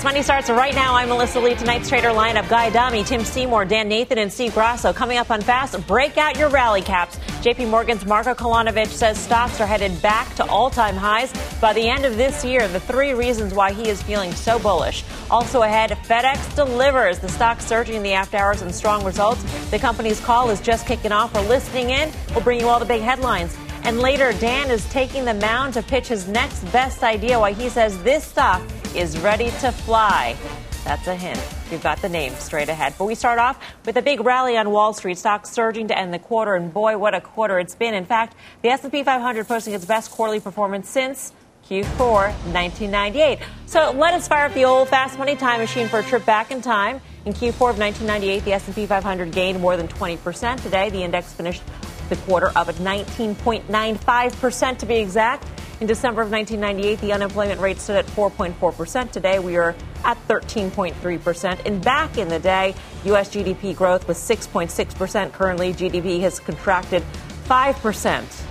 Fast Money starts right now. I'm Melissa Lee. Tonight's trader lineup: Guy Adami, Tim Seymour, Dan Nathan, and Steve Grasso. Coming up on Fast, break out your rally caps. J.P. Morgan's Marko Kolanovic says stocks are headed back to all-time highs by the end of this year. The three reasons why he is feeling so bullish. Also ahead, FedEx delivers. The stock surging in the after hours and strong results. The company's call is just kicking off. We're listening in. We'll bring you all the big headlines. And later, Dan is taking the mound to pitch his next best idea. Why he says this stock is ready to fly. That's a hint. We've got the name straight ahead. But we start off with a big rally on Wall Street, stocks surging to end the quarter, and boy, what a quarter it's been. In fact, the S&P 500 posting its best quarterly performance since Q4 1998. So let us fire up the old fast money time machine for a trip back in time. In Q4 of 1998, the S&P 500 gained more than 20%. Today, the index finished the quarter up at 19.95% to be exact. In December of 1998, the unemployment rate stood at 4.4%. Today, we are at 13.3%. And back in the day, U.S. GDP growth was 6.6%. Currently, GDP has contracted 5%.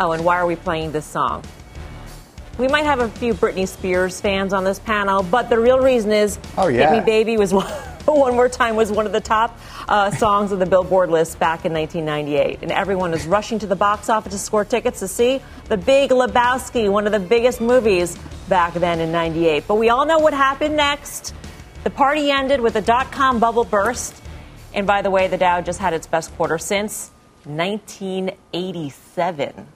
Oh, and why are we playing this song? We might have a few Britney Spears fans on this panel, but the real reason is oh, yeah. Hit Me Baby was one, one more time was one of the top uh, songs on the Billboard list back in 1998. And everyone was rushing to the box office to score tickets to see The Big Lebowski, one of the biggest movies back then in 98. But we all know what happened next. The party ended with a dot com bubble burst. And by the way, the Dow just had its best quarter since 1987.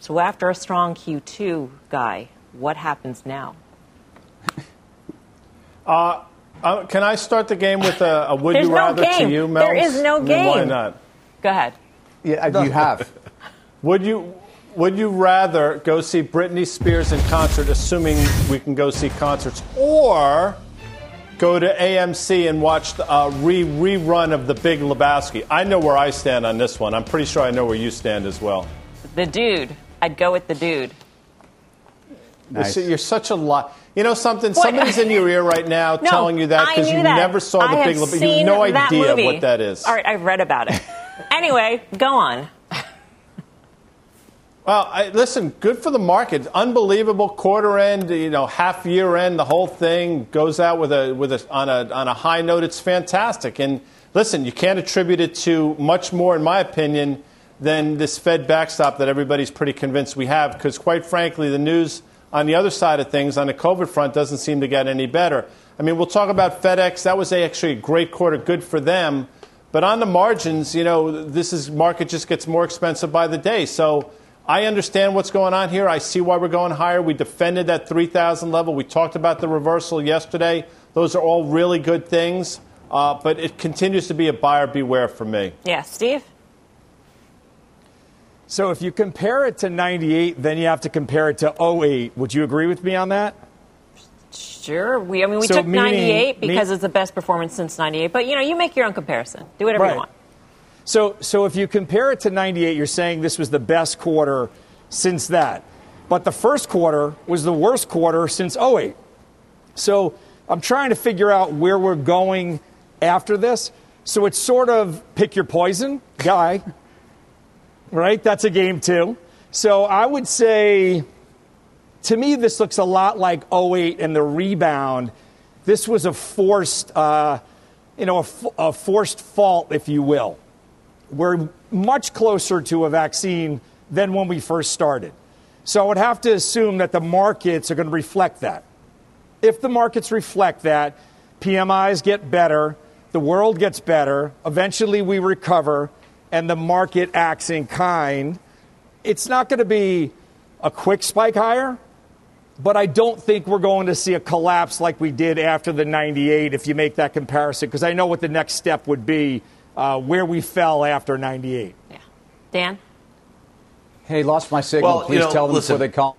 So after a strong Q2, Guy, what happens now? Uh, uh, can I start the game with a, a would There's you rather no game. to you, Mel? There is no game. Why not? Go ahead. Yeah, you have. would you would you rather go see Britney Spears in concert, assuming we can go see concerts, or go to AMC and watch the uh, re- rerun of The Big Lebowski? I know where I stand on this one. I'm pretty sure I know where you stand as well. The dude. I'd go with the dude. Nice. You're such a lot. You know something? Somebody's in your ear right now No, telling you that because you that. never saw the I Big Lebowski. You have no idea movie. what that is. All right, I've read about it. anyway, go on. Well, I, listen, good for the market. Unbelievable quarter end, you know, half year end, the whole thing goes out with a with a on a on a high note. It's fantastic. And listen, you can't attribute it to much more, in my opinion, than this Fed backstop that everybody's pretty convinced we have. Because quite frankly, the news on the other side of things, on the COVID front, doesn't seem to get any better. I mean, we'll talk about FedEx. That was actually a great quarter, good for them. But on the margins, you know, this is market just gets more expensive by the day. So I understand what's going on here. I see why we're going higher. We defended that 3,000 level. We talked about the reversal yesterday. Those are all really good things. Uh, but it continues to be a buyer beware for me. Yeah, Steve? So if you compare it to 98, then you have to compare it to 08. Would you agree with me on that? Sure. We, I mean, we So took meaning- 98 because it's the best performance since 98. But, you know, you make your own comparison. Do whatever Right. you want. So, so if you compare it to 98, you're saying this was the best quarter since that. But the first quarter was the worst quarter since 08. So I'm trying to figure out where we're going after this. So it's sort of pick your poison, guy. Right? That's a game too. So I would say, to me, this looks a lot like 08 and the rebound. This was a forced, uh, you know, a forced fault, if you will. We're much closer to a vaccine than when we first started. So I would have to assume that the markets are going to reflect that. If the markets reflect that, PMIs get better, the world gets better, eventually we recover, and the market acts in kind, it's not going to be a quick spike higher, but I don't think we're going to see a collapse like we did after the 98 if you make that comparison, because I know what the next step would be uh, where we fell after 98. Yeah. Dan? Hey, lost my signal. Well, Please you know, tell them listen. before they call.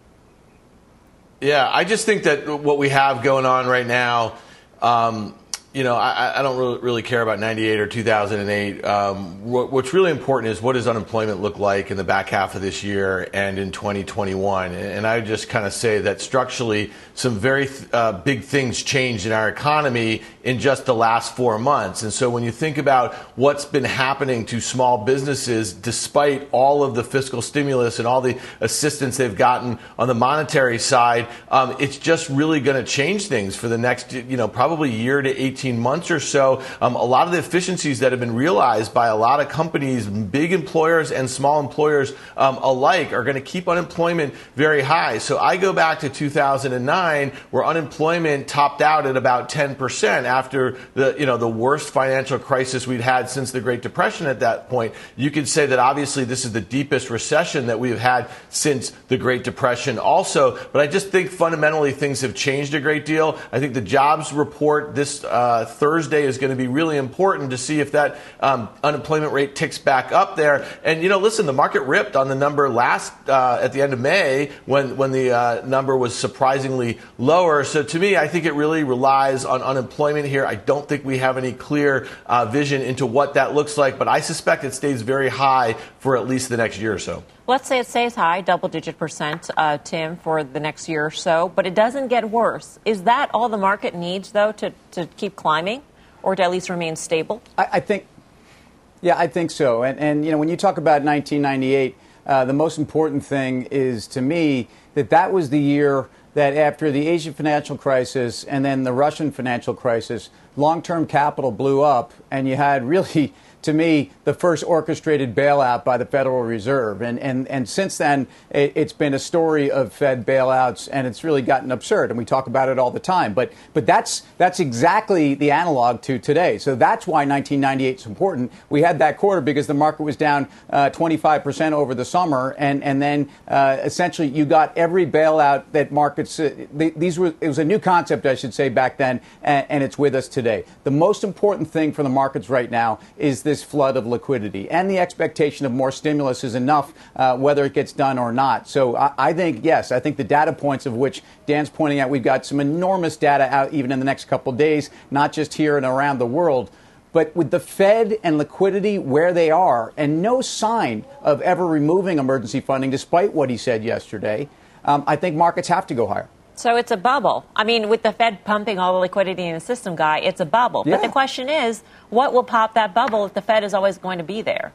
Yeah, I just think that what we have going on right now. Um, you know, I, I don't really, really, care about 98 or 2008. Um, what, what's really important is what does unemployment look like in the back half of this year and in 2021. And I just kind of say that structurally, some very uh, big things changed in our economy in just the last four months. And so when you think about what's been happening to small businesses, despite all of the fiscal stimulus and all the assistance they've gotten on the monetary side, um, it's just really going to change things for the next, you know, probably year to 18 18 months or so, um, a lot of the efficiencies that have been realized by a lot of companies, big employers and small employers um, alike, are going to keep unemployment very high. So I go back to 2009, where unemployment topped out at about 10% after the you know the worst financial crisis we'd had since the Great Depression. At that point, you could say that obviously this is the deepest recession that we've had since the Great Depression. Also, but I just think fundamentally things have changed a great deal. I think the jobs report this. Uh, Thursday is going to be really important to see if that um, unemployment rate ticks back up there. And you know, listen, the market ripped on the number last uh, at the end of May when when the uh, number was surprisingly lower. So to me, I think it really relies on unemployment here. I don't think we have any clear uh, vision into what that looks like, but I suspect it stays very high for at least the next year or so. Let's say it stays high, double digit percent, uh, Tim, for the next year or so, but it doesn't get worse. Is that all the market needs, though, to, to keep climbing or to at least remain stable? I, I think, yeah, I think so. And, and, you know, when you talk about 1998, uh, the most important thing is to me that that was the year that after the Asian financial crisis and then the Russian financial crisis, long term capital blew up, and you had really to me, the first orchestrated bailout by the Federal Reserve. And, and, and since then, it, has been a story of Fed bailouts, and it's really gotten absurd. And we talk about it all the time. But, but that's, that's exactly the analog to today. So that's why 1998 is important. We had that quarter because the market was down uh, 25% over the summer. And, and then uh, essentially you got every bailout that markets, uh, these were, it was a new concept, I should say, back then, and, and it's with us today. The most important thing for the markets right now is this this flood of liquidity. And the expectation of more stimulus is enough, uh, whether it gets done or not. So I, I, think, yes, I think the data points of which Dan's pointing out, we've got some enormous data out even in the next couple days, not just here and around the world. But with the Fed and liquidity where they are, and no sign of ever removing emergency funding, despite what he said yesterday, um, I think markets have to go higher. So it's a bubble. I mean, with the Fed pumping all the liquidity in the system, guy, it's a bubble. Yeah. But the question is, what will pop that bubble if the Fed is always going to be there?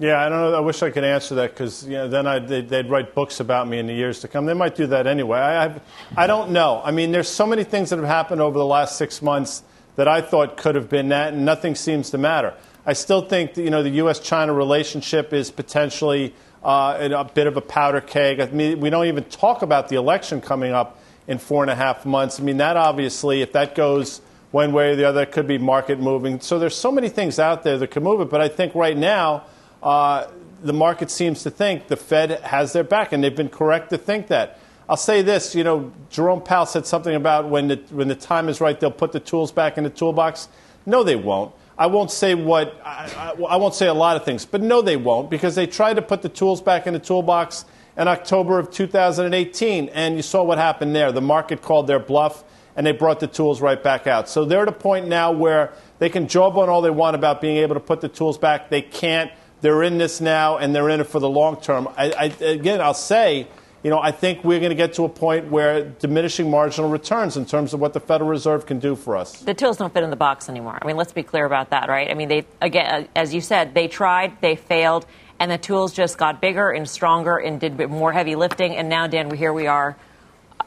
Yeah, I don't know. I wish I could answer that because you know, then I'd, they'd, they'd, write books about me in the years to come. They might do that anyway. I, I've, I don't know. I mean, there's so many things that have happened over the last six months that I thought could have been that, and nothing seems to matter. I still think that, you know the U.S.-China relationship is potentially uh, a bit of a powder keg. I mean, we don't even talk about the election coming up in four and a half months. I mean, that obviously, if that goes one way or the other, it could be market moving. So there's so many things out there that could move it. But I think right now, uh, the market seems to think the Fed has their back, and they've been correct to think that. I'll say this, you know, Jerome Powell said something about when the, when the time is right, they'll put the tools back in the toolbox. No, they won't. I won't say what I, I, I, won't say a lot of things, but no, they won't because they tried to put the tools back in the toolbox in October of 2018, and you saw what happened there. The market called their bluff, and they brought the tools right back out. So they're at a point now where they can job on all they want about being able to put the tools back. They can't. They're in this now, and they're in it for the long term. I, again, I'll say you know, I think we're going to get to a point where diminishing marginal returns in terms of what the Federal Reserve can do for us. The tools don't fit in the box anymore. I mean, let's be clear about that, right? I mean, they again, uh, as you said, they tried, they failed, and the tools just got bigger and stronger and did more heavy lifting. And now, Dan, here we are.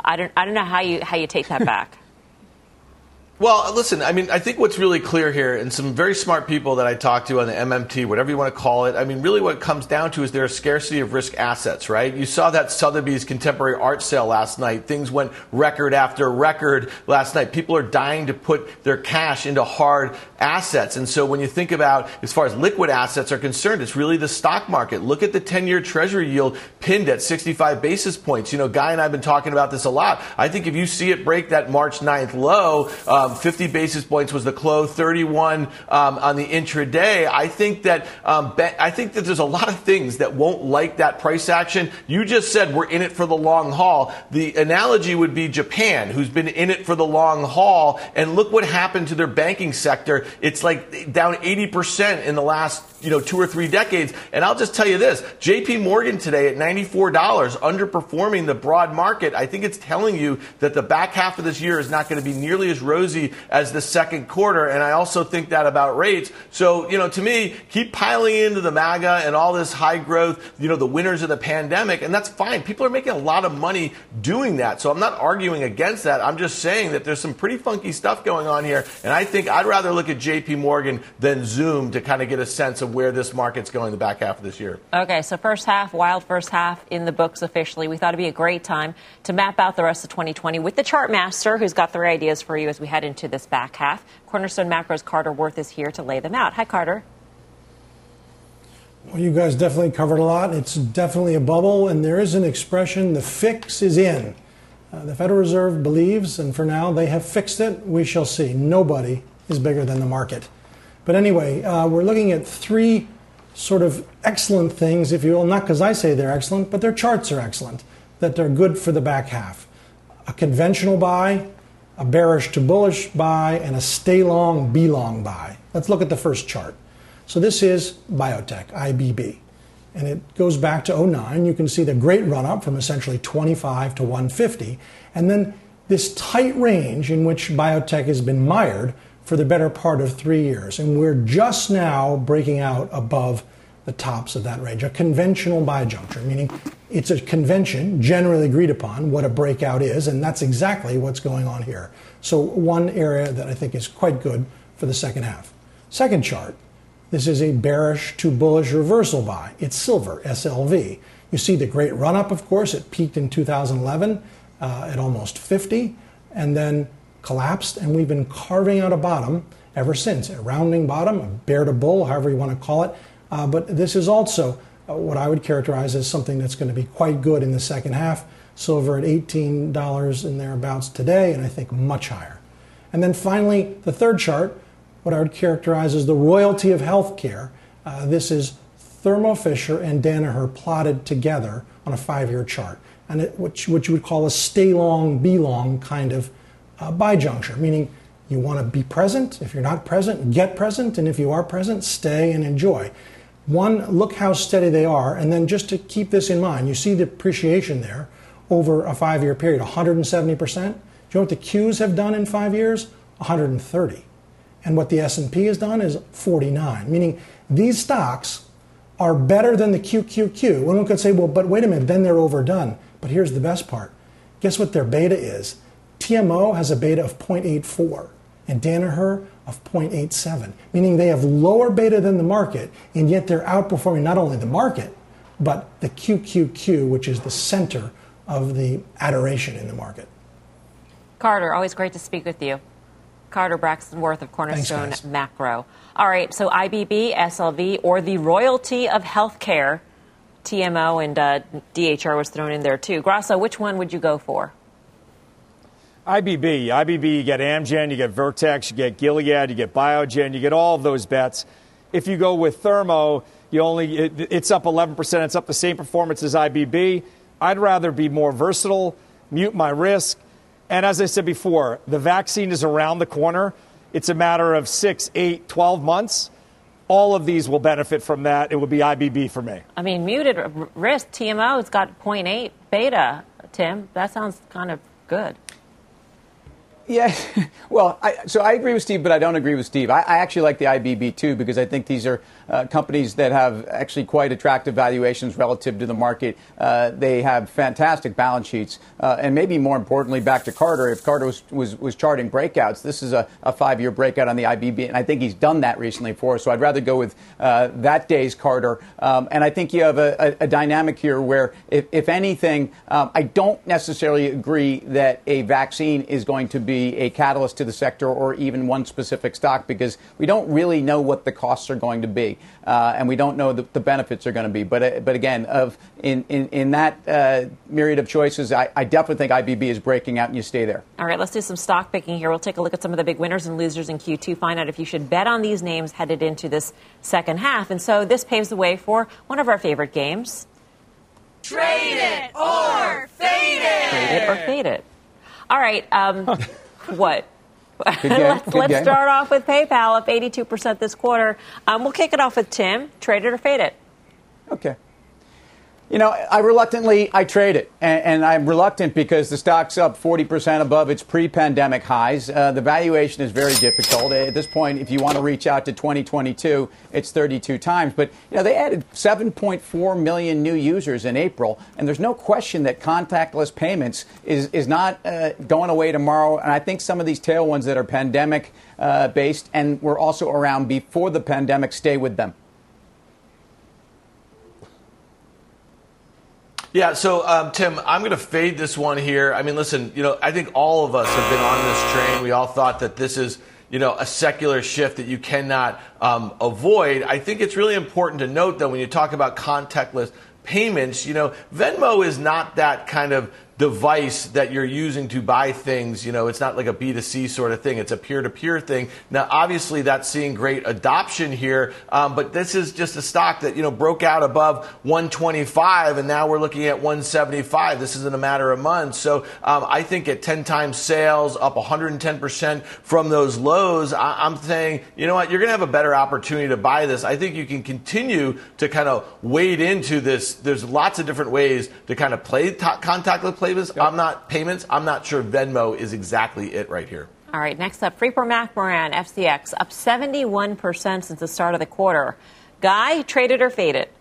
I don't, I don't know how you how you take that back. Well, listen, I mean, I think what's really clear here, and some very smart people that I talked to on the MMT, whatever you want to call it, I mean, really what it comes down to is there a scarcity of risk assets, right? You saw that Sotheby's contemporary art sale last night. Things went record after record last night. People are dying to put their cash into hard assets. And so when you think about, as far as liquid assets are concerned, it's really the stock market. Look at the 10 year treasury yield pinned at 65 basis points. You know, Guy and I have been talking about this a lot. I think if you see it break that March 9th low, um, Um, 50 basis points was the close, 31 um, on the intraday. I think that um, I think that there's a lot of things that won't like that price action. You just said we're in it for the long haul. The analogy would be Japan, who's been in it for the long haul, and look what happened to their banking sector. It's like down 80% in the last you know two or three decades. And I'll just tell you this: J.P. Morgan today at $94, underperforming the broad market. I think it's telling you that the back half of this year is not going to be nearly as rosy as the second quarter. And I also think that about rates. So you know, to me, keep piling into the MAGA and all this high growth. You know, the winners of the pandemic, and that's fine. People are making a lot of money doing that. So I'm not arguing against that. I'm just saying that there's some pretty funky stuff going on here. And I think I'd rather look at J.P. Morgan than Zoom to kind of get a sense of where this market's going the back half of this year. Okay, so first half, wild first half in the books officially. We thought it'd be a great time to map out the rest of 2020 with the chart master who's got three ideas for you as we head into this back half. Cornerstone Macro's Carter Worth is here to lay them out. Hi, Carter. Well, you guys definitely covered a lot. It's definitely a bubble, and there is an expression the fix is in. Uh, the Federal Reserve believes, and for now they have fixed it. We shall see. Nobody is bigger than the market. But anyway, uh, we're looking at three sort of excellent things, if you will, not because I say they're excellent, but their charts are excellent, that they're good for the back half. A conventional buy, a bearish to bullish buy, and a stay long, be long buy. Let's look at the first chart. So this is biotech, IBB. And it goes back to 09. You can see the great run up from essentially 25 to 150. And then this tight range in which biotech has been mired for the better part of three years. And we're just now breaking out above the tops of that range. A conventional buy juncture, meaning it's a convention generally agreed upon what a breakout is, and that's exactly what's going on here. So, one area that I think is quite good for the second half. Second chart, this is a bearish to bullish reversal buy. It's silver, SLV. You see the great run up, of course, it peaked in 2011 uh, at almost 50, and then collapsed, and we've been carving out a bottom ever since. A rounding bottom, a bear to bull, however you want to call it. Uh, but this is also uh, what I would characterize as something that's going to be quite good in the second half. Silver at $18 and thereabouts today, and I think much higher. And then finally, the third chart, what I would characterize as the royalty of healthcare. Uh, this is Thermo Fisher and Danaher plotted together on a five year chart, and it, which, which you would call a stay long, be long kind of uh, bijuncture, meaning you want to be present. If you're not present, get present. And if you are present, stay and enjoy. One, look how steady they are. And then just to keep this in mind, you see the appreciation there over a five year period 170%. Do you know what the Qs have done in five years? 130. And what the S&P has done is 49, meaning these stocks are better than the QQQ. One could say, well, but wait a minute, then they're overdone. But here's the best part. Guess what their beta is? TMO has a beta of 0.84 and Danaher of 0.87, meaning they have lower beta than the market, and yet they're outperforming not only the market, but the QQQ, which is the center of the adoration in the market. Carter, always great to speak with you. Carter Braxton Worth of Cornerstone Thanks, Macro. All right, so IBB, SLV, or the royalty of healthcare, TMO and uh, DHR was thrown in there too. Grasso, which one would you go for? IBB. IBB, you get Amgen, you get Vertex, you get Gilead, you get Biogen, you get all of those bets. If you go with Thermo, you only it, it's up 11%. It's up the same performance as IBB. I'd rather be more versatile, mute my risk. And as I said before, the vaccine is around the corner. It's a matter of six, eight, 12 months. All of these will benefit from that. It would be IBB for me. I mean, muted risk, TMO's got 0.8 beta, Tim. That sounds kind of good. Yeah, well, I, so I agree with Steve, but I don't agree with Steve. I, I actually like the IBB too because I think these are uh, companies that have actually quite attractive valuations relative to the market. Uh, they have fantastic balance sheets, uh, and maybe more importantly, back to Carter. If Carter was was, was charting breakouts, this is a, a five-year breakout on the IBB, and I think he's done that recently for us. So I'd rather go with uh, that day's Carter. Um, and I think you have a, a, a dynamic here where, if, if anything, um, I don't necessarily agree that a vaccine is going to be a catalyst to the sector or even one specific stock because we don't really know what the costs are going to be uh, and we don't know the, the benefits are going to be. But uh, but again, of in in, in that uh, myriad of choices, I, I definitely think IBB is breaking out, and you stay there. All right, let's do some stock picking here. We'll take a look at some of the big winners and losers in Q2. Find out if you should bet on these names headed into this second half. And so this paves the way for one of our favorite games. Trade it or fade it. Trade it or fade it. All right. Um, what? let's let's start off with PayPal up 82% this quarter. Um, we'll kick it off with Tim. Trade it or fade it. Okay. You know, I reluctantly I trade it, and, and I'm reluctant because the stock's up 40% above its pre-pandemic highs. Uh, the valuation is very difficult at this point. If you want to reach out to 2022, it's 32 times. But you know, they added 7.4 million new users in April, and there's no question that contactless payments is is not uh, going away tomorrow. And I think some of these tailwinds that are pandemic uh, based and were also around before the pandemic stay with them. Yeah, so um, Tim, I'm going to fade this one here. I mean, listen, you know, I think all of us have been on this train. We all thought that this is, you know, a secular shift that you cannot um, avoid. I think it's really important to note, though, when you talk about contactless payments, you know, Venmo is not that kind of device that you're using to buy things. You know, it's not like a B2C sort of thing. It's a peer-to-peer thing. Now, obviously, that's seeing great adoption here, um, but this is just a stock that, you know, broke out above 125, and now we're looking at 175. This is in a matter of months. So um, I think at 10 times sales, up 110% from those lows, I- I'm saying, you know what, you're going to have a better opportunity to buy this. I think you can continue to kind of wade into this. There's lots of different ways to kind of play t- contactless payments. I'm not payments. I'm not sure Venmo is exactly it right here. All right, next up, Freeport McMoran, FCX, up 71% since the start of the quarter. Guy, trade it or fade it?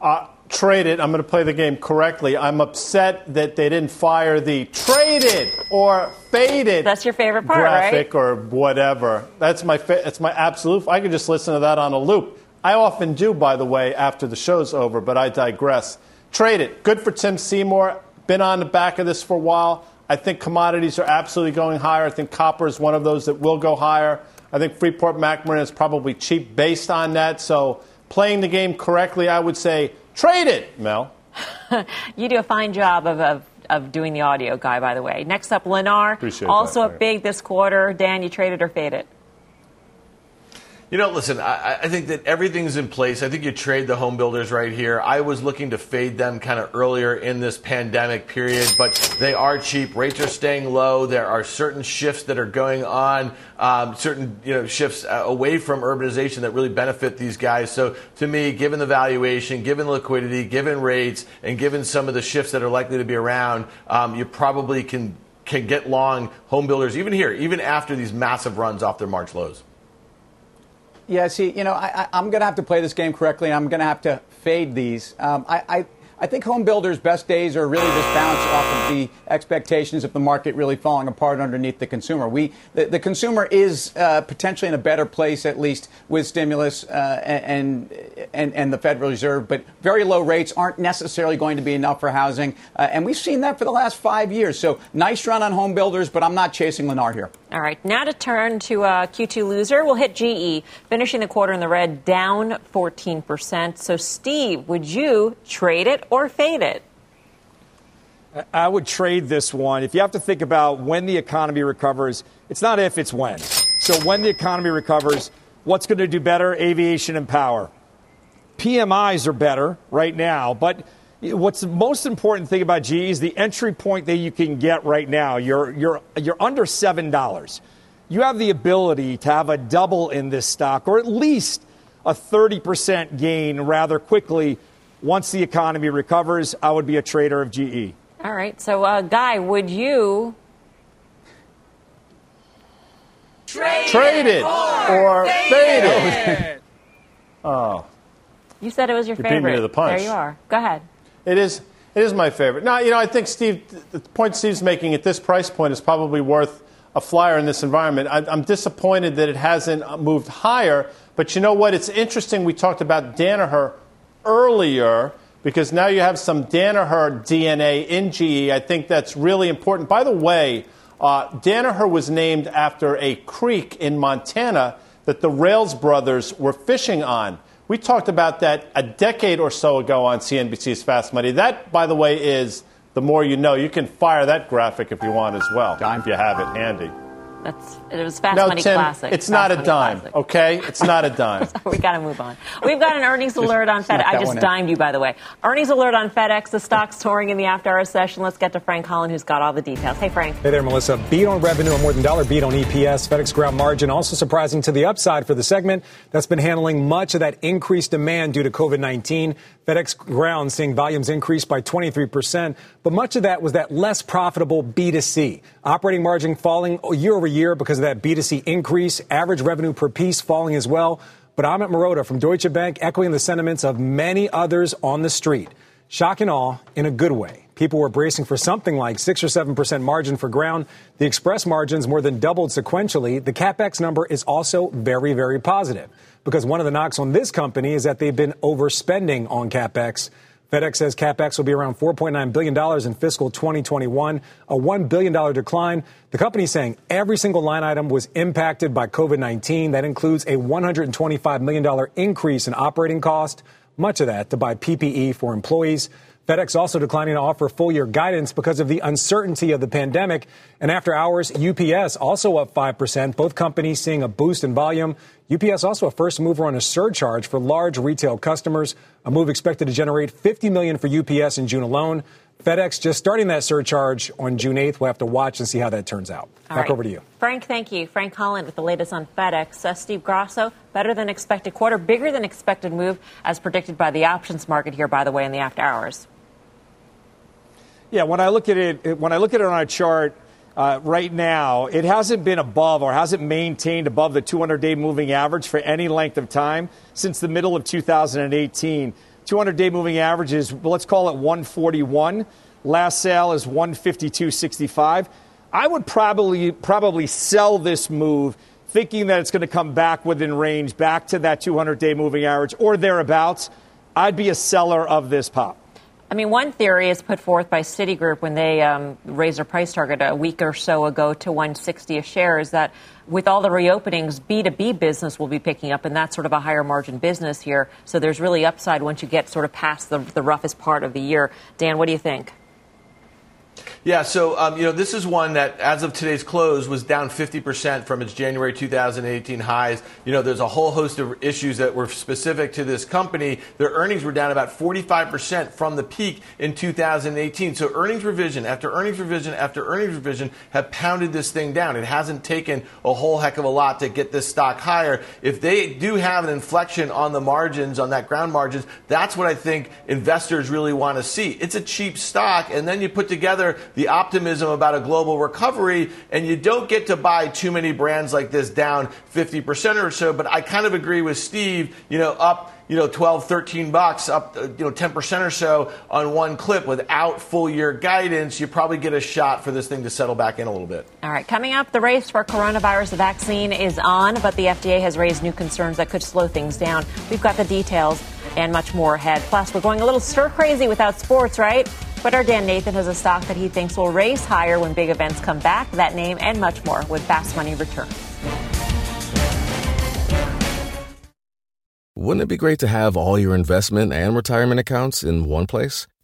Uh, trade it. I'm going to play the game correctly. I'm upset that they didn't fire the trade it or fade it. That's your favorite part, graphic or whatever. That's my fa- that's my absolute. I could just listen to that on a loop. I often do, by the way, after the show's over. But I digress. Trade it. Good for Tim Seymour. Been on the back of this for a while. I think commodities are absolutely going higher. I think copper is one of those that will go higher. I think Freeport McMoran is probably cheap based on that. So playing the game correctly, I would say trade it, Mel. You do a fine job of, of, of doing the audio, Guy, by the way. Next up, Lennar, Appreciate also that. up big this quarter. Dan, you traded or fade it? You know, listen, I, I think that everything's in place. I think you trade the home builders right here. I was looking to fade them kind of earlier in this pandemic period, but they are cheap. Rates are staying low. There are certain shifts that are going on, um, certain you know shifts uh, away from urbanization that really benefit these guys. So to me, given the valuation, given liquidity, given rates, and given some of the shifts that are likely to be around, um, you probably can can get long home builders even here, even after these massive runs off their March lows. Yeah, see, you know, I, I'm going to have to play this game correctly. I'm going to have to fade these. Um, I, I, I think home builders' best days are really just bounce off of the expectations of the market really falling apart underneath the consumer. We, the, the consumer is uh, potentially in a better place, at least with stimulus uh, and, and and the Federal Reserve, but very low rates aren't necessarily going to be enough for housing, uh, and we've seen that for the last five years. So nice run on home builders, but I'm not chasing Lennar here. All right, now to turn to a Q2 loser, we'll hit GE, finishing the quarter in the red, down 14%. So, Steve, would you trade it or fade it? I would trade this one. If you have to think about when the economy recovers, it's not if, it's when. So when the economy recovers, what's going to do better? Aviation and power. PMIs are better right now, but what's the most important thing about GE is the entry point that you can get right now. You're, you're, you're under $7. You have the ability to have a double in this stock, or at least a 30% gain rather quickly once the economy recovers. I would be a trader of GE. All right, so, uh, Guy, would you Trade, Trade it or fade it. Oh. You said it was your You beat me favorite. to the punch. There you are. Go ahead. It is. It is my favorite. Now, you know, I think Steve, the point Steve's making at this price point is probably worth a flyer in this environment. I, I'm disappointed that it hasn't moved higher. But you know what? It's interesting. We talked about Danaher earlier. because now you have some Danaher DNA in GE. I think that's really important. By the way, uh, Danaher was named after a creek in Montana that the Rales brothers were fishing on. We talked about that a decade or so ago on CNBC's Fast Money. That, by the way, is the more you know. You can fire that graphic if you want as well, if you have it handy. That's it was Fast no, Money Tim, Classic. It's Fast not a dime, Classic. okay? It's not a dime. we got to move on. We've got an earnings alert on FedEx. I just one in. dimed you, by the way. Earnings alert on FedEx. The stock's touring in the after hour session. Let's get to Frank Holland, who's got all the details. Hey, Frank. Hey there, Melissa. Beat on revenue and more than dollar beat on EPS. FedEx ground margin also surprising to the upside for the segment that's been handling much of that increased demand due to COVID 19. FedEx ground seeing volumes increase by 23%, but much of that was that less profitable B2C. Operating margin falling year over year because of that B2C increase, average revenue per piece falling as well. But Amit Mehrotra from Deutsche Bank echoing the sentiments of many others on the street. Shock and awe in a good way. People were bracing for something like 6 or 7% margin for ground. The express margins more than doubled sequentially. The capex number is also very, very positive because one of the knocks on this company is that they've been overspending on capex. FedEx says capex will be around $4.9 billion in fiscal 2021, a $1 billion decline. The company is saying every single line item was impacted by COVID 19. That includes a $125 million increase in operating cost, much of that to buy PPE for employees. FedEx also declining to offer full year guidance because of the uncertainty of the pandemic. And after hours, UPS also up 5%, both companies seeing a boost in volume. UPS also a first mover on a surcharge for large retail customers, a move expected to generate 50 million for UPS in June alone. FedEx just starting that surcharge on June 8th. We'll have to watch and see how that turns out. All Back right. over to you. Frank, thank you. Frank Holland with the latest on FedEx. Uh, Steve Grasso, better than expected quarter, bigger than expected move as predicted by the options market here, by the way, in the after hours. Yeah, when I look at it, when I look at it on a chart uh, right now, it hasn't been above or hasn't maintained above the 200-day moving average for any length of time since the middle of 2018. 200-day moving average is let's call it 141. Last sale is 152.65. I would probably probably sell this move thinking that it's going to come back within range, back to that 200-day moving average or thereabouts. I'd be a seller of this pop. I mean, one theory is put forth by Citigroup when they um, raised their price target a week or so ago to 160 a share is that with all the reopenings, B2B business will be picking up, and that's sort of a higher margin business here. So there's really upside once you get sort of past the, the roughest part of the year. Dan, what do you think? Yeah, so um, you know this is one that, as of today's close, was down 50% from its January 2018 highs. You know, there's a whole host of issues that were specific to this company. Their earnings were down about 45% from the peak in 2018. So earnings revision after earnings revision after earnings revision have pounded this thing down. It hasn't taken a whole heck of a lot to get this stock higher. If they do have an inflection on the margins, on that ground margins, that's what I think investors really want to see. It's a cheap stock, and then you put together the optimism about a global recovery, and you don't get to buy too many brands like this down 50% or so. But I kind of agree with Steve, you know, up you know 12 13 bucks up uh, you know 10% or so on one clip without full year guidance you probably get a shot for this thing to settle back in a little bit All right, coming up, the race for coronavirus vaccine is on, but the FDA has raised new concerns that could slow things down. We've got the details and much more ahead. Plus, we're going a little stir crazy without sports, right? But our Dan Nathan has a stock that he thinks will race higher when big events come back. That name and much more with Fast Money returns. Wouldn't it be great to have all your investment and retirement accounts in one place?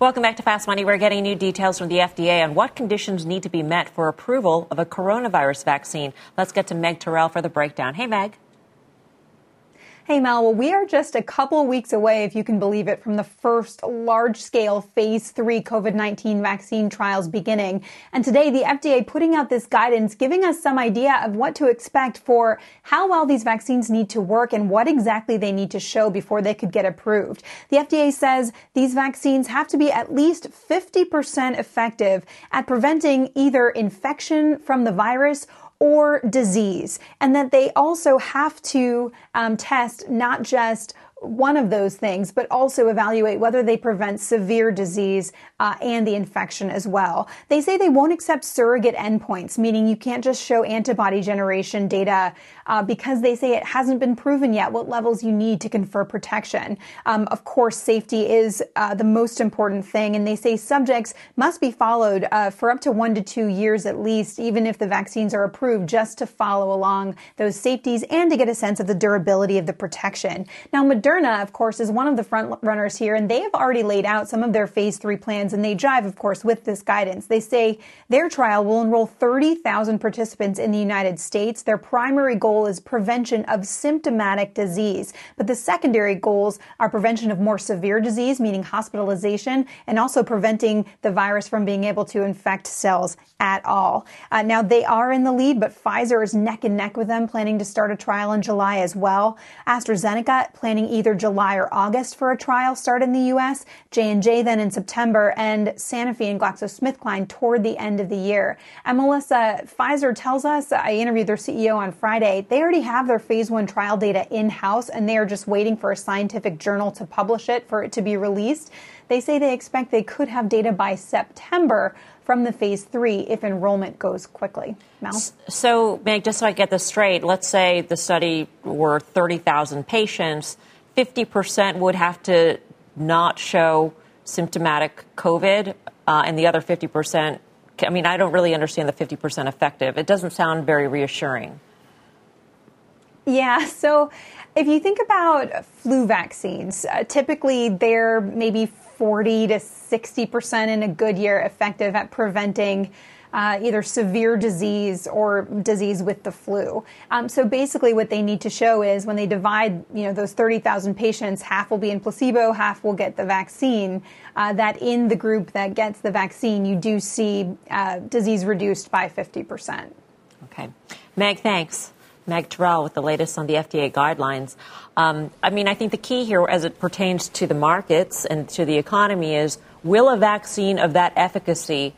Welcome back to Fast Money. We're getting new details from the FDA on what conditions need to be met for approval of a coronavirus vaccine. Let's get to Meg Terrell for the breakdown. Hey, Meg. Hey, Mel. Well, we are just a couple weeks away, if you can believe it, from the first large scale phase three COVID 19 vaccine trials beginning. And today, the FDA putting out this guidance, giving us some idea of what to expect for how well these vaccines need to work and what exactly they need to show before they could get approved. The FDA says these vaccines have to be at least 50% effective at preventing either infection from the virus or disease, and that they also have to um, test not just one of those things, but also evaluate whether they prevent severe disease uh, and the infection as well. They say they won't accept surrogate endpoints, meaning you can't just show antibody generation data uh, because they say it hasn't been proven yet what levels you need to confer protection. Um, of course, safety is uh, the most important thing, and they say subjects must be followed uh, for up to one to two years at least, even if the vaccines are approved, just to follow along those safeties and to get a sense of the durability of the protection. Now, Moderna Moderna, of course, is one of the front runners here, and they have already laid out some of their phase three plans, and they jive, of course, with this guidance. They say their trial will enroll 30,000 participants in the United States. Their primary goal is prevention of symptomatic disease, but the secondary goals are prevention of more severe disease, meaning hospitalization, and also preventing the virus from being able to infect cells at all. Uh, now, they are in the lead, but Pfizer is neck and neck with them, planning to start a trial in July as well. AstraZeneca planning either July or August for a trial start in the U.S., J&J then in September, and Sanofi and GlaxoSmithKline toward the end of the year. And Melissa, Pfizer tells us, I interviewed their CEO on Friday, they already have their phase one trial data in-house and they are just waiting for a scientific journal to publish it for it to be released. They say they expect they could have data by September from the phase three if enrollment goes quickly. Mel? So, Meg, just so I get this straight, let's say the study were 30,000 patients. 50% would have to not show symptomatic COVID, uh, and the other 50%, I mean, I don't really understand the 50% effective. It doesn't sound very reassuring. Yeah, so if you think about flu vaccines, uh, typically they're maybe 40 to 60% in a good year effective at preventing uh, either severe disease or disease with the flu. Um, so basically, what they need to show is when they divide, you know, those 30,000 patients, half will be in placebo, half will get the vaccine. Uh, that in the group that gets the vaccine, you do see uh, disease reduced by 50%. Okay, Meg, thanks. Meg Terrell with the latest on the FDA guidelines. Um, I mean, I think the key here, as it pertains to the markets and to the economy, is will a vaccine of that efficacy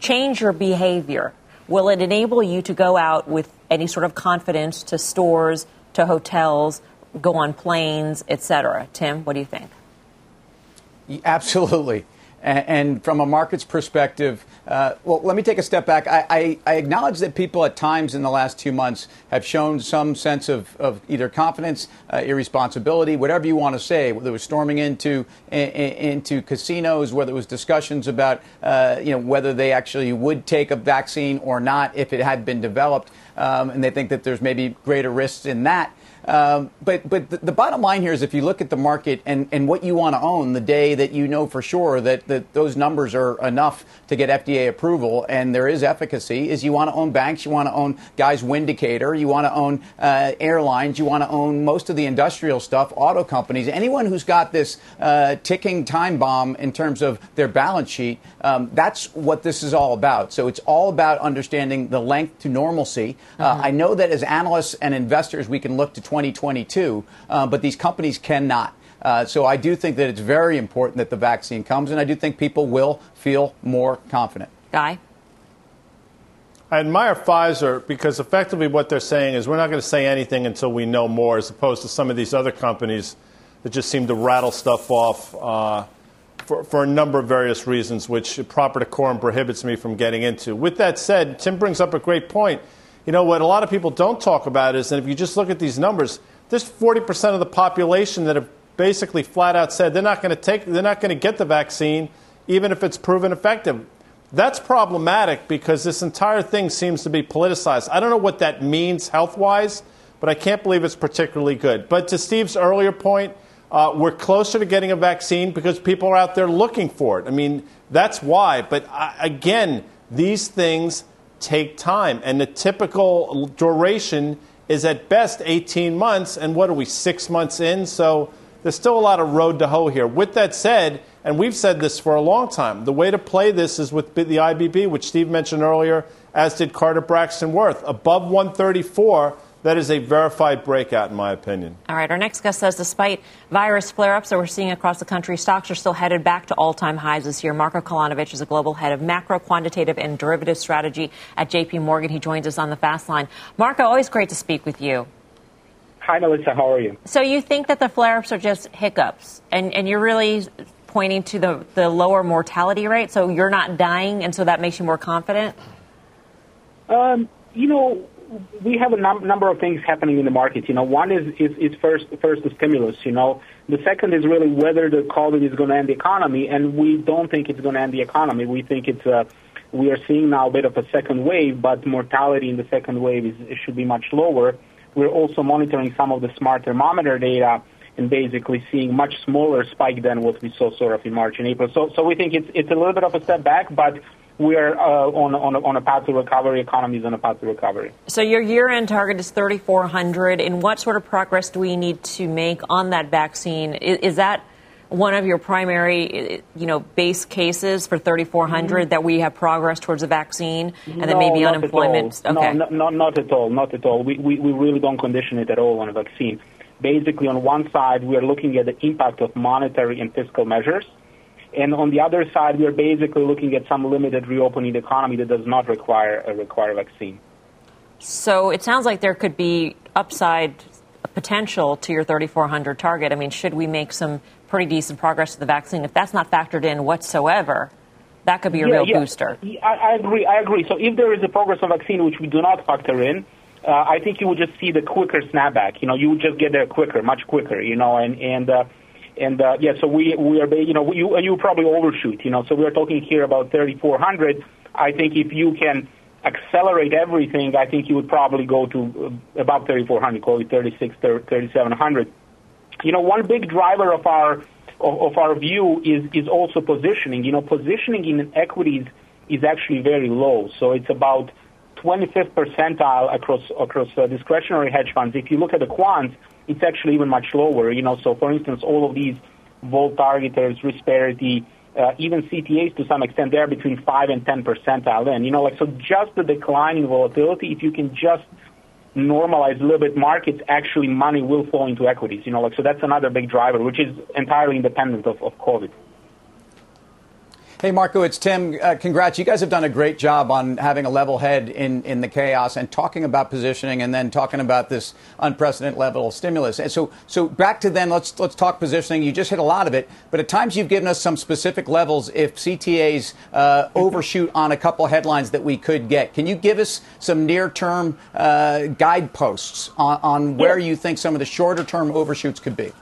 change your behavior? Will it enable you to go out with any sort of confidence to stores, to hotels, go on planes, etc.? Tim, what do you think? Absolutely. And, from a market's perspective, uh, well, let me take a step back. I, I, I, acknowledge that people at times in the last two months have shown some sense of, of either confidence, uh, irresponsibility, whatever you want to say, whether it was storming into, in, into casinos, whether it was discussions about uh, you know, whether they actually would take a vaccine or not if it had been developed. Um, and they think that there's maybe greater risks in that. Um, but but the, the, bottom line here is if you look at the market and, and what you want to own the day that you know for sure that, that those numbers are enough to get FDA approval and there is efficacy, is you want to own banks, you want to own Guys Windicator, you want to own uh, airlines, you want to own most of the industrial stuff, auto companies, anyone who's got this uh, ticking time bomb in terms of their balance sheet. Um, that's what this is all about. So it's all about understanding the length to normalcy. Uh, mm-hmm. I know that as analysts and investors, we can look to 2022, uh, but these companies cannot. Uh, so I do think that it's very important that the vaccine comes, and I do think people will feel more confident. Guy? I admire Pfizer because effectively what they're saying is we're not going to say anything until we know more, as opposed to some of these other companies that just seem to rattle stuff off uh, for, for a number of various reasons, which proper decorum prohibits me from getting into. With that said, Tim brings up a great point you know, what a lot of people don't talk about is that if you just look at these numbers, there's 40% of the population that have basically flat out said they're not going to take, they're not going to get the vaccine, even if it's proven effective. That's problematic because this entire thing seems to be politicized. I don't know what that means health wise, but I can't believe it's particularly good. But to Steve's earlier point, uh, we're closer to getting a vaccine because people are out there looking for it. I mean, that's why. But uh, again, these things take time, and the typical duration is at best 18 months. And what are we, six months in? So there's still a lot of road to hoe here. With that said, and we've said this for a long time, the way to play this is with the IBB, which Steve mentioned earlier, as did Carter Braxton Worth. Above 134, that is a verified breakout, in my opinion. All right. Our next guest says despite virus flare ups that we're seeing across the country, stocks are still headed back to all time highs this year. Marko Kolanovic is a global head of macro, quantitative, and derivative strategy at JP Morgan. He joins us on the fast line. Marko, always great to speak with you. Hi, Melissa. How are you? So, you think that the flare ups are just hiccups, and, and you're really pointing to the, the lower mortality rate, so you're not dying, and so that makes you more confident? Um, you know, we have a num- number of things happening in the market. You know, one is, is, is first first the stimulus. You know, the second is really whether the COVID is going to end the economy, and we don't think it's going to end the economy. We think it's a we are seeing now a bit of a second wave, but mortality in the second wave is should be much lower. We're also monitoring some of the smart thermometer data and basically seeing much smaller spike than what we saw sort of in March and April. So so we think it's it's a little bit of a step back, but we are uh, on, on, on a path to recovery. Economy is on a path to recovery. So your year-end target is 3,400. And what sort of progress do we need to make on that vaccine? Is, is that one of your primary, you know, base cases for 3,400 mm-hmm. that we have progress towards a vaccine, and no, then maybe unemployment? Okay. No, no, not at all. Not at all. We, we, we really don't condition it at all on a vaccine. Basically, on one side, we are looking at the impact of monetary and fiscal measures and on the other side, we are basically looking at some limited reopening economy that does not require a require a vaccine. So it sounds like there could be upside potential to your 3,400 target. I mean, should we make some pretty decent progress with the vaccine? If that's not factored in whatsoever, that could be a yeah, real yeah. booster. I, I, agree. I agree. So if there is a progress on vaccine which we do not factor in, uh, I think you would just see the quicker snapback. You know, you would just get there quicker, much quicker. You know, and and uh, and uh, yeah, so we we are you know you you probably overshoot. You know, so we are talking here about 3,400. I think if you can accelerate everything, I think you would probably go to uh, about 3,400, call it 36, 3,700. You know, one big driver of our of, of our view is is also positioning. You know, positioning in equities is actually very low. So it's about 25th percentile across across uh, discretionary hedge funds. If you look at the quants, it's actually even much lower. You know, so for instance, all of these vol targeters, risk parity, uh, even CTAs to some extent, they're between 5 and 10 percentile in. You know, like, so just the decline in volatility, if you can just normalize a little bit markets, actually money will flow into equities. You know, like, so that's another big driver, which is entirely independent of, of COVID. Hey, Marko, it's Tim. Uh, congrats. You guys have done a great job on having a level head in, in the chaos and talking about positioning and then talking about this unprecedented level of stimulus. And so, so back to then, let's, let's talk positioning. You just hit a lot of it, but at times you've given us some specific levels if CTAs uh, overshoot on a couple headlines that we could get. Can you give us some near term uh, guideposts on, on where yeah. you think some of the shorter term overshoots could be?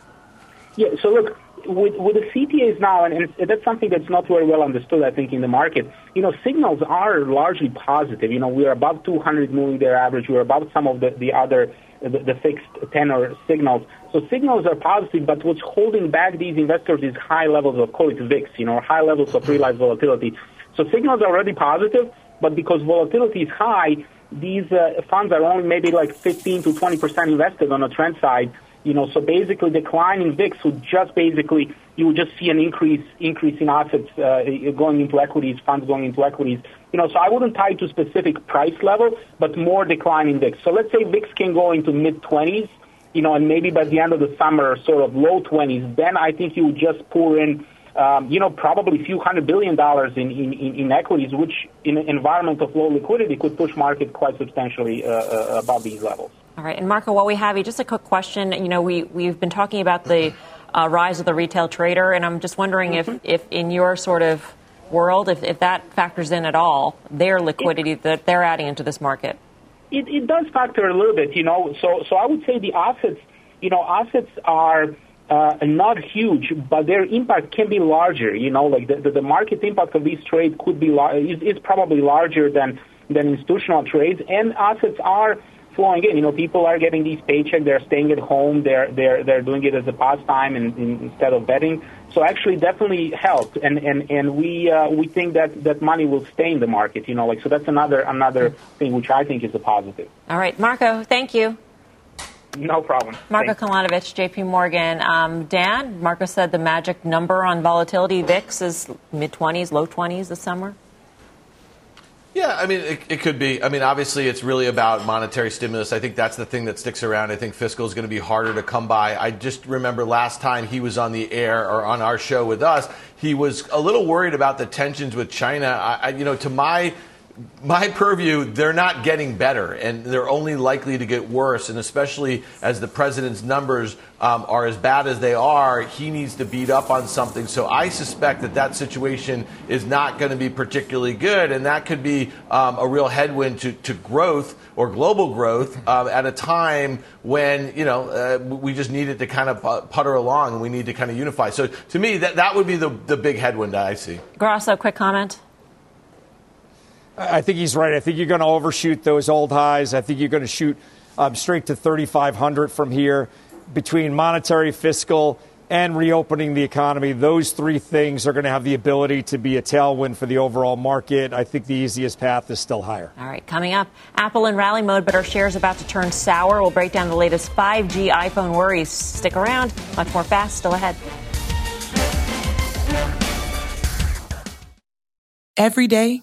Yeah, so look, with, with the CTAs now, and, and that's something that's not very well understood, I think, in the market. You know, signals are largely positive. You know, we are above 200 moving their average. We're above some of the, the other the, the fixed tenor signals. So signals are positive, but what's holding back these investors is high levels of call it VIX, you know, high levels of realized volatility. So signals are already positive, but because volatility is high, these uh, funds are only maybe like 15 to 20 percent invested on the trend side. You know, so basically declining VIX would just basically, you would just see an increase, increase in assets uh, going into equities, funds going into equities. You know, so I wouldn't tie it to specific price level, but more decline in VIX. So let's say VIX can go into mid 20s, you know, and maybe by the end of the summer, sort of low 20s, then I think you would just pour in um, you know, probably a few hundred billion dollars in, in, in equities, which in an environment of low liquidity could push market quite substantially uh, uh, above these levels. All right. And Marko, while we have you, just a quick question. You know, we, we've been talking about the uh, rise of the retail trader, and I'm just wondering mm-hmm. if, if in your sort of world, if, if that factors in at all, their liquidity it, that they're adding into this market. It, it does factor a little bit, you know. So, so I would say the assets, you know, assets are uh, not huge, but their impact can be larger. You know, like the, the, the market impact of these trades could be lar- is, is probably larger than than institutional trades, and assets are flowing in. You know, people are getting these paychecks. They're staying at home. They're they're they're doing it as a pastime and, and instead of betting. So actually, definitely helped. And and and we uh, we think that that money will stay in the market. You know, like so that's another another thing which I think is a positive. All right, Marko, thank you. No problem. Marko Kolanovic, JP Morgan. Um, Dan, Marko said the magic number on volatility VIX is mid 20s, low 20s this summer. Yeah, I mean, it, it, could be. I mean, obviously, it's really about monetary stimulus. I think that's the thing that sticks around. I think fiscal is going to be harder to come by. I just remember last time he was on the air or on our show with us, he was a little worried about the tensions with China. I, I, you know, to my my purview, they're not getting better, and they're only likely to get worse. And especially as the president's numbers um, are as bad as they are, he needs to beat up on something. So I suspect that that situation is not going to be particularly good, and that could be um, a real headwind to, to growth or global growth um, at a time when you know uh, we just need it to kind of putter along, and we need to kind of unify. So to me, that that would be the the big headwind I see. Grasso, quick comment. I think he's right. I think you're going to overshoot those old highs. I think you're going to shoot um, straight to 3,500 from here. Between monetary, fiscal, and reopening the economy, those three things are going to have the ability to be a tailwind for the overall market. I think the easiest path is still higher. All right, coming up, Apple in rally mode, but our shares about to turn sour. We'll break down the latest 5G iPhone worries. Stick around. Much more fast still ahead. Every day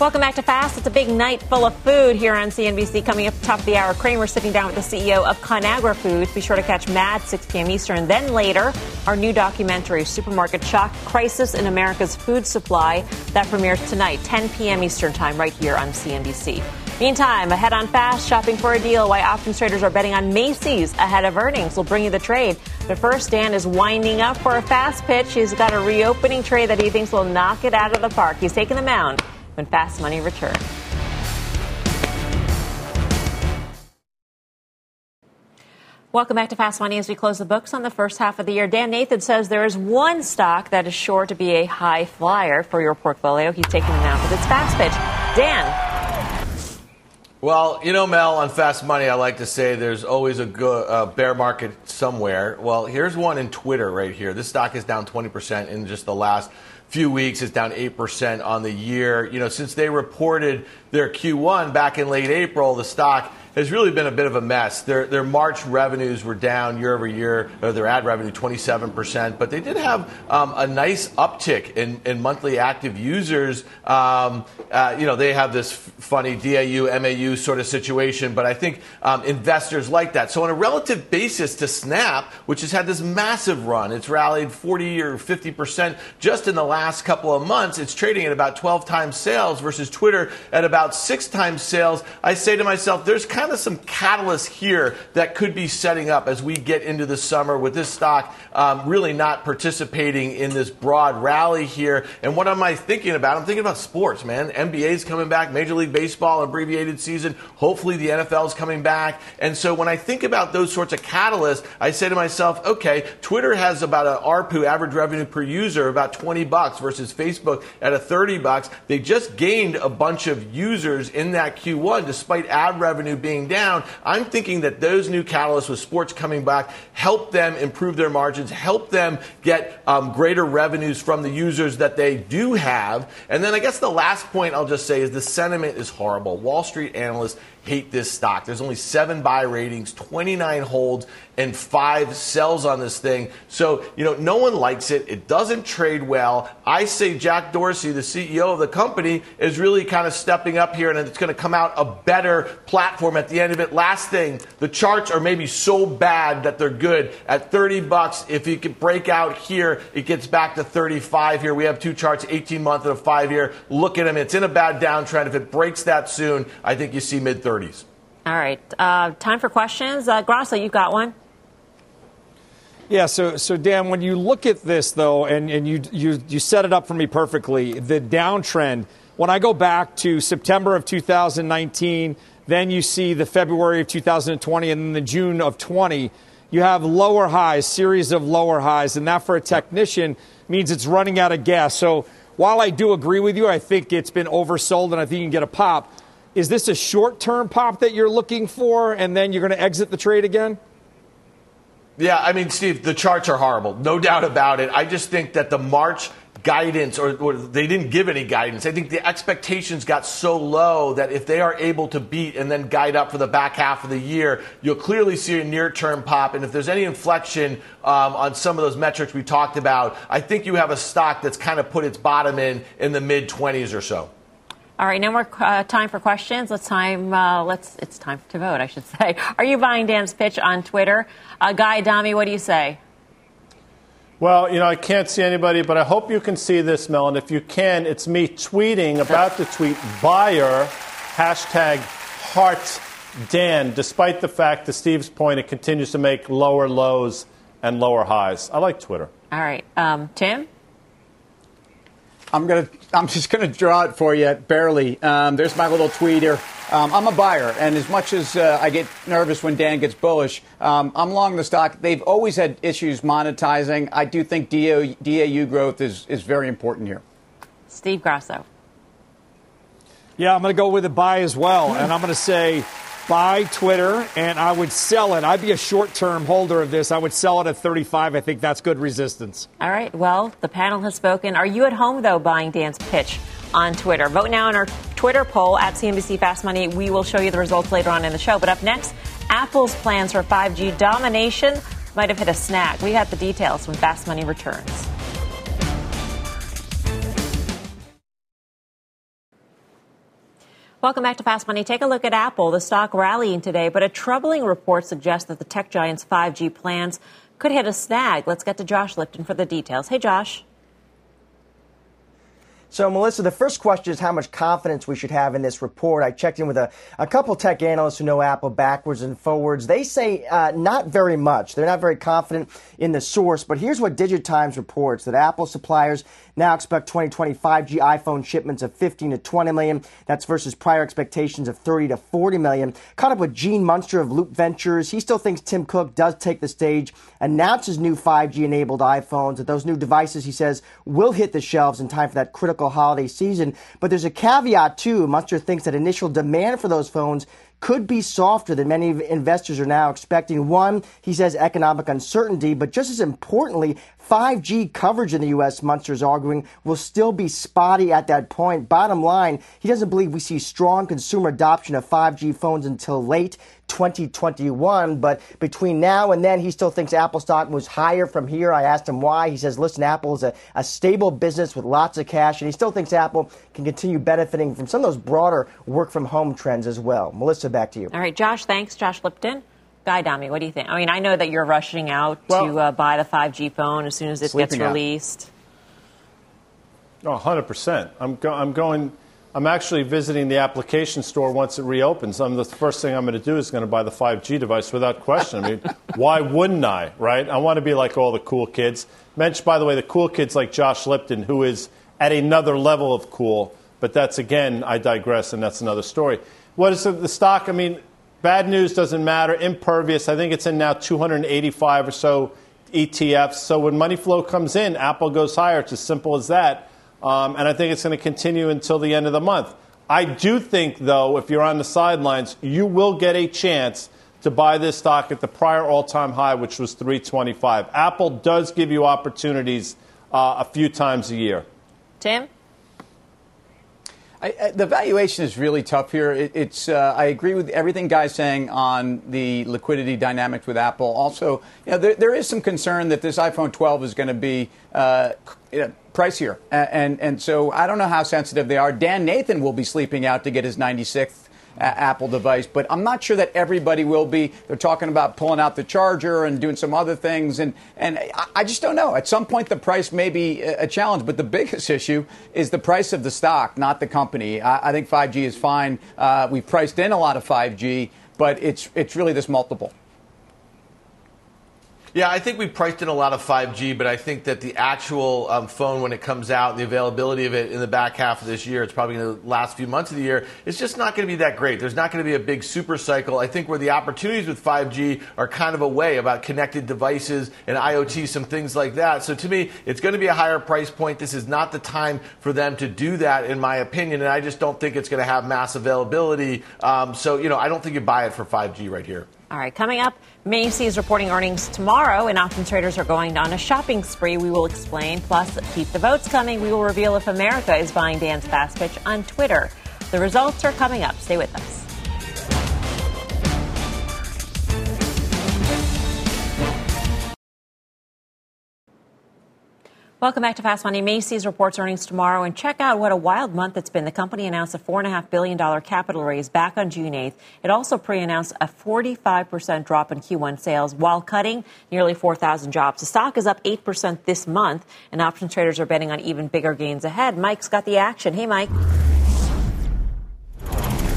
Welcome back to Fast. It's a big night full of food here on CNBC. Coming up top of the hour, Cramer sitting down with the CEO of Conagra Foods. Be sure to catch Mad 6 p.m. Eastern. Then later, our new documentary, Supermarket Shock: Crisis in America's Food Supply, that premieres tonight, 10 p.m. Eastern Time, right here on CNBC. Meantime, ahead on Fast, shopping for a deal. Why options traders are betting on Macy's ahead of earnings. We'll bring you the trade. But first, Dan is winding up for a fast pitch. He's got a reopening trade that he thinks will knock it out of the park. He's taking the mound when Fast Money returns. Welcome back to Fast Money as we close the books on the first half of the year. Dan Nathan says there is one stock that is sure to be a high flyer for your portfolio. He's taking them out with its fast pitch. Dan. Well, you know, Mel, on Fast Money, I like to say there's always a good, uh, bear market somewhere. Well, here's one in Twitter right here. This stock is down 20% in just the last few weeks. It's down 8% on the year. You know, since they reported their Q1 back in late April, the stock has really been a bit of a mess. Their, their March revenues were down year over year, or their ad revenue 27%, but they did have um, a nice uptick in, in monthly active users. Um, uh, you know, they have this funny DAU, MAU sort of situation, but I think um, investors like that. So, on a relative basis to Snap, which has had this massive run, it's rallied 40 or 50% just in the last couple of months. It's trading at about 12 times sales versus Twitter at about six times sales. I say to myself, there's kind kind of some catalyst here that could be setting up as we get into the summer with this stock um, really not participating in this broad rally here. And what am I thinking about? I'm thinking about sports, man. NBA's coming back, Major League Baseball, abbreviated season. Hopefully the NFL is coming back. And so when I think about those sorts of catalysts, I say to myself, okay, Twitter has about an ARPU, average revenue per user, about 20 bucks versus Facebook at a 30 bucks. They just gained a bunch of users in that Q1 despite ad revenue being down. I'm thinking that those new catalysts with sports coming back help them improve their margins, help them get um, greater revenues from the users that they do have. And then I guess the last point I'll just say is the sentiment is horrible. Wall Street analysts hate this stock. There's only seven buy ratings, 29 holds, and five sells on this thing. So, you know, no one likes it. It doesn't trade well. I say Jack Dorsey, the CEO of the company, is really kind of stepping up here and it's going to come out a better platform at the end of it. Last thing, the charts are maybe so bad that they're good. At 30 bucks, if you can break out here, it gets back to 35 here. We have two charts, 18 month and a five year. Look at them. It's in a bad downtrend. If it breaks that soon, I think you see mid 30s. All right. Uh, time for questions. Uh, you've got one. Yeah, so so Dan, when you look at this though, and, and you, you you set it up for me perfectly, the downtrend. When I go back to September of 2019, then you see the February of 2020, and then the June of 20. You have lower highs, series of lower highs, and that for a technician means it's running out of gas. So while I do agree with you, I think it's been oversold, and I think you can get a pop. Is this a short-term pop that you're looking for, and then you're going to exit the trade again? Yeah, I mean, Steve, the charts are horrible, no doubt about it. I just think that the March guidance, or, or, they didn't give any guidance. I think the expectations got so low that if they are able to beat and then guide up for the back half of the year, you'll clearly see a near term pop. And if there's any inflection um, on some of those metrics we talked about, I think you have a stock that's kind of put its bottom in in the mid 20s or so. All right, no more uh, time for questions. Let's time. Uh, let's. It's time to vote, I should say. Are you buying Dan's pitch on Twitter? Uh, Guy Adami, what do you say? Well, you know, I can't see anybody, but I hope you can see this, Mel. And if you can, it's me tweeting about to tweet buyer hashtag heart Dan, despite the fact, to Steve's point, it continues to make lower lows and lower highs. I like Twitter. All right, um, Tim. I'm gonna. I'm just gonna draw it for you barely. Um, there's my little tweeter. Um, I'm a buyer, and as much as uh, I get nervous when Dan gets bullish, um, I'm long the stock. They've always had issues monetizing. I do think DAU, DAU growth is is very important here. Steve Grasso. Yeah, I'm going to go with a buy as well, and I'm going to say buy Twitter, and I would sell it. I'd be a short term holder of this. I would sell it at 35. I think that's good resistance. All right. Well, the panel has spoken. Are you at home, though, buying Dan's pitch on Twitter? Vote now in our Twitter poll at CNBC Fast Money. We will show you the results later on in the show. But up next, Apple's plans for 5G domination might have hit a snag. We got the details when Fast Money returns. Welcome back to Fast Money. Take a look at Apple. The stock rallying today, but a troubling report suggests that the tech giant's 5G plans could hit a snag. Let's get to Josh Lipton for the details. Hey, Josh. So, Melissa, the first question is how much confidence we should have in this report. I checked in with a, a couple tech analysts who know Apple backwards and forwards. They say uh, not very much. They're not very confident in the source. But here's what DigiTimes reports that Apple suppliers now expect 2020 5G iPhone shipments of 15 to 20 million. That's versus prior expectations of 30 to 40 million. Caught up with Gene Munster of Loop Ventures. He still thinks Tim Cook does take the stage, announces new 5G enabled iPhones. That those new devices, he says, will hit the shelves in time for that critical holiday season. But there's a caveat too. Munster thinks that initial demand for those phones could be softer than many investors are now expecting. One, he says economic uncertainty, but just as importantly, 5G coverage in the U.S., Munster's arguing, will still be spotty at that point. Bottom line, he doesn't believe we see strong consumer adoption of 5G phones until late 2021. But between now and then, he still thinks Apple stock moves higher from here. I asked him why. He says, listen, Apple is a, a stable business with lots of cash, and he still thinks Apple can continue benefiting from some of those broader work from home trends as well. Melissa, back to you. All right, Josh, thanks. Josh Lipton. Guy Adami, what do you think? I mean, I know that you're rushing out well, to uh, buy the 5G phone as soon as it gets released. Out. Oh, 100%. I'm, go- I'm going, I'm actually visiting the application store once it reopens. I'm, the first thing I'm going to do is going to buy the 5G device without question. I mean, why wouldn't I, right? I want to be like all the cool kids. Mentioned, by the way, the cool kids like Josh Lipton, who is at another level of cool. But that's, again, I digress, and that's another story. What is the, the stock? I mean, Bad news doesn't matter. Impervious, I think it's in now 285 or so ETFs. So when money flow comes in, Apple goes higher. It's as simple as that. Um, and I think it's going to continue until the end of the month. I do think, though, if you're on the sidelines, you will get a chance to buy this stock at the prior all-time high, which was 325. Apple does give you opportunities uh, a few times a year. Tim? I, the valuation is really tough here. It, it's uh, I agree with everything Guy's saying on the liquidity dynamics with Apple. Also, you know, there, there is some concern that this iPhone 12 is going to be uh, you know, pricier, and, and and so I don't know how sensitive they are. Dan Nathan will be sleeping out to get his 96th Apple device, but I'm not sure that everybody will be. They're talking about pulling out the charger and doing some other things, and, and I just don't know. At some point, the price may be a challenge, but the biggest issue is the price of the stock, not the company. I, I think 5G is fine. Uh, we've priced in a lot of 5G, but it's, it's really this multiple. Yeah, I think we priced in a lot of 5G, but I think that the actual um, phone, when it comes out, the availability of it in the back half of this year, it's probably in the last few months of the year, it's just not going to be that great. There's not going to be a big super cycle. I think where the opportunities with 5G are kind of a way about connected devices and IoT, some things like that. So to me, it's going to be a higher price point. This is not the time for them to do that, in my opinion, and I just don't think it's going to have mass availability. Um, so, you know, I don't think you buy it for 5G right here. All right, coming up, Macy's is reporting earnings tomorrow, and often traders are going on a shopping spree. We will explain. Plus, keep the votes coming. We will reveal if America is buying Dan's fast pitch on Twitter. The results are coming up. Stay with us. Welcome back to Fast Money. Macy's reports earnings tomorrow, and check out what a wild month it's been. The company announced a $4.5 billion capital raise back on June 8th. It also pre announced a 45% drop in Q1 sales while cutting nearly 4,000 jobs. The stock is up 8% this month, and options traders are betting on even bigger gains ahead. Mike's got the action. Hey, Mike.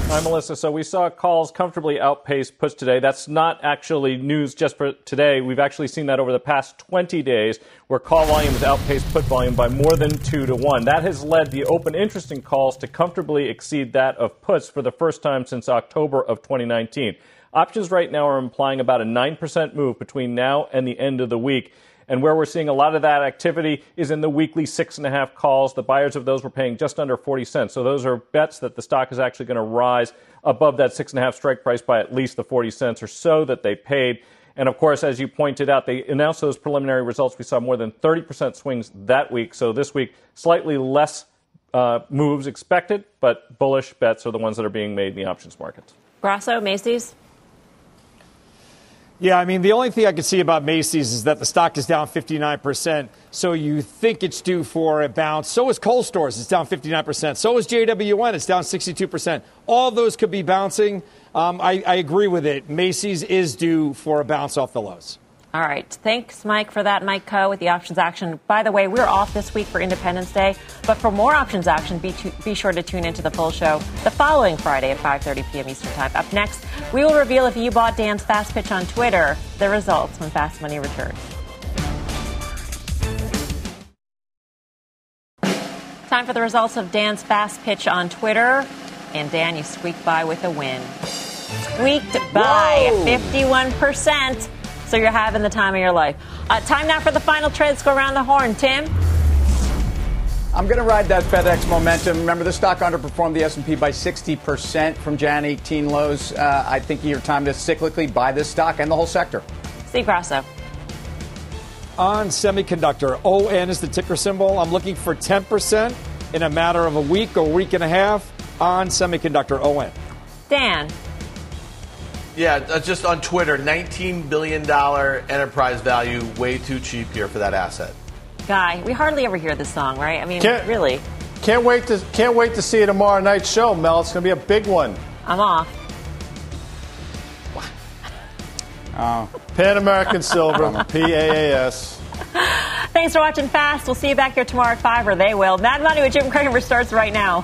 Hi, Melissa. So we saw calls comfortably outpace puts today. That's not actually news just for today. We've actually seen that over the past 20 days, where call volume has outpaced put volume by more than two to one. That has led the open interest in calls to comfortably exceed that of puts for the first time since October of 2019. Options right now are implying about a 9% move between now and the end of the week. And where we're seeing a lot of that activity is in the weekly six and a half calls. The buyers of those were paying just under 40 cents. So those are bets that the stock is actually going to rise above that six and a half strike price by at least the 40 cents or so that they paid. And of course, as you pointed out, they announced those preliminary results. We saw more than 30% swings that week. So this week, slightly less uh, moves expected, but bullish bets are the ones that are being made in the options markets. Grasso, Macy's. Yeah, I mean, the only thing I can see about Macy's is that the stock is down 59%. So you think it's due for a bounce. So is Kohl Stores, it's down 59%. So is JWN, it's down 62%. All those could be bouncing. Um, I, I agree with it. Macy's is due for a bounce off the lows. All right. Thanks, Mike, for that. Mike Khouw with the options action. By the way, we're off this week for Independence Day, but for more options action, be, to, be sure to tune into the full show the following Friday at 5:30 p.m. Eastern Time. Up next, we will reveal if you bought Dan's fast pitch on Twitter. The results when Fast Money returns. Time for the results of Dan's fast pitch on Twitter. And Dan, you squeaked by with a win. Squeaked by Whoa. 51%. So you're having the time of your life. Uh, time now for the final trade. Let's go around the horn. Tim? I'm going to ride that FedEx momentum. Remember, the stock underperformed the S&P by 60% from Jan 18 lows. Uh, I think your time to cyclically buy this stock and the whole sector. Steve Grasso. On semiconductor, ON is the ticker symbol. I'm looking for 10% in a matter of a week or week and a half on semiconductor ON. Dan. Yeah, uh, just on Twitter, $19 billion enterprise value, way too cheap here for that asset. Guy, we hardly ever hear this song, right? I mean, can't, really. Can't wait to can't wait to see it tomorrow night's show, Mel. It's going to be a big one. I'm off. Oh. Pan American Silver, P A A S. Thanks for watching Fast. We'll see you back here tomorrow at 5, or they will. Mad Money with Jim Cramer starts right now.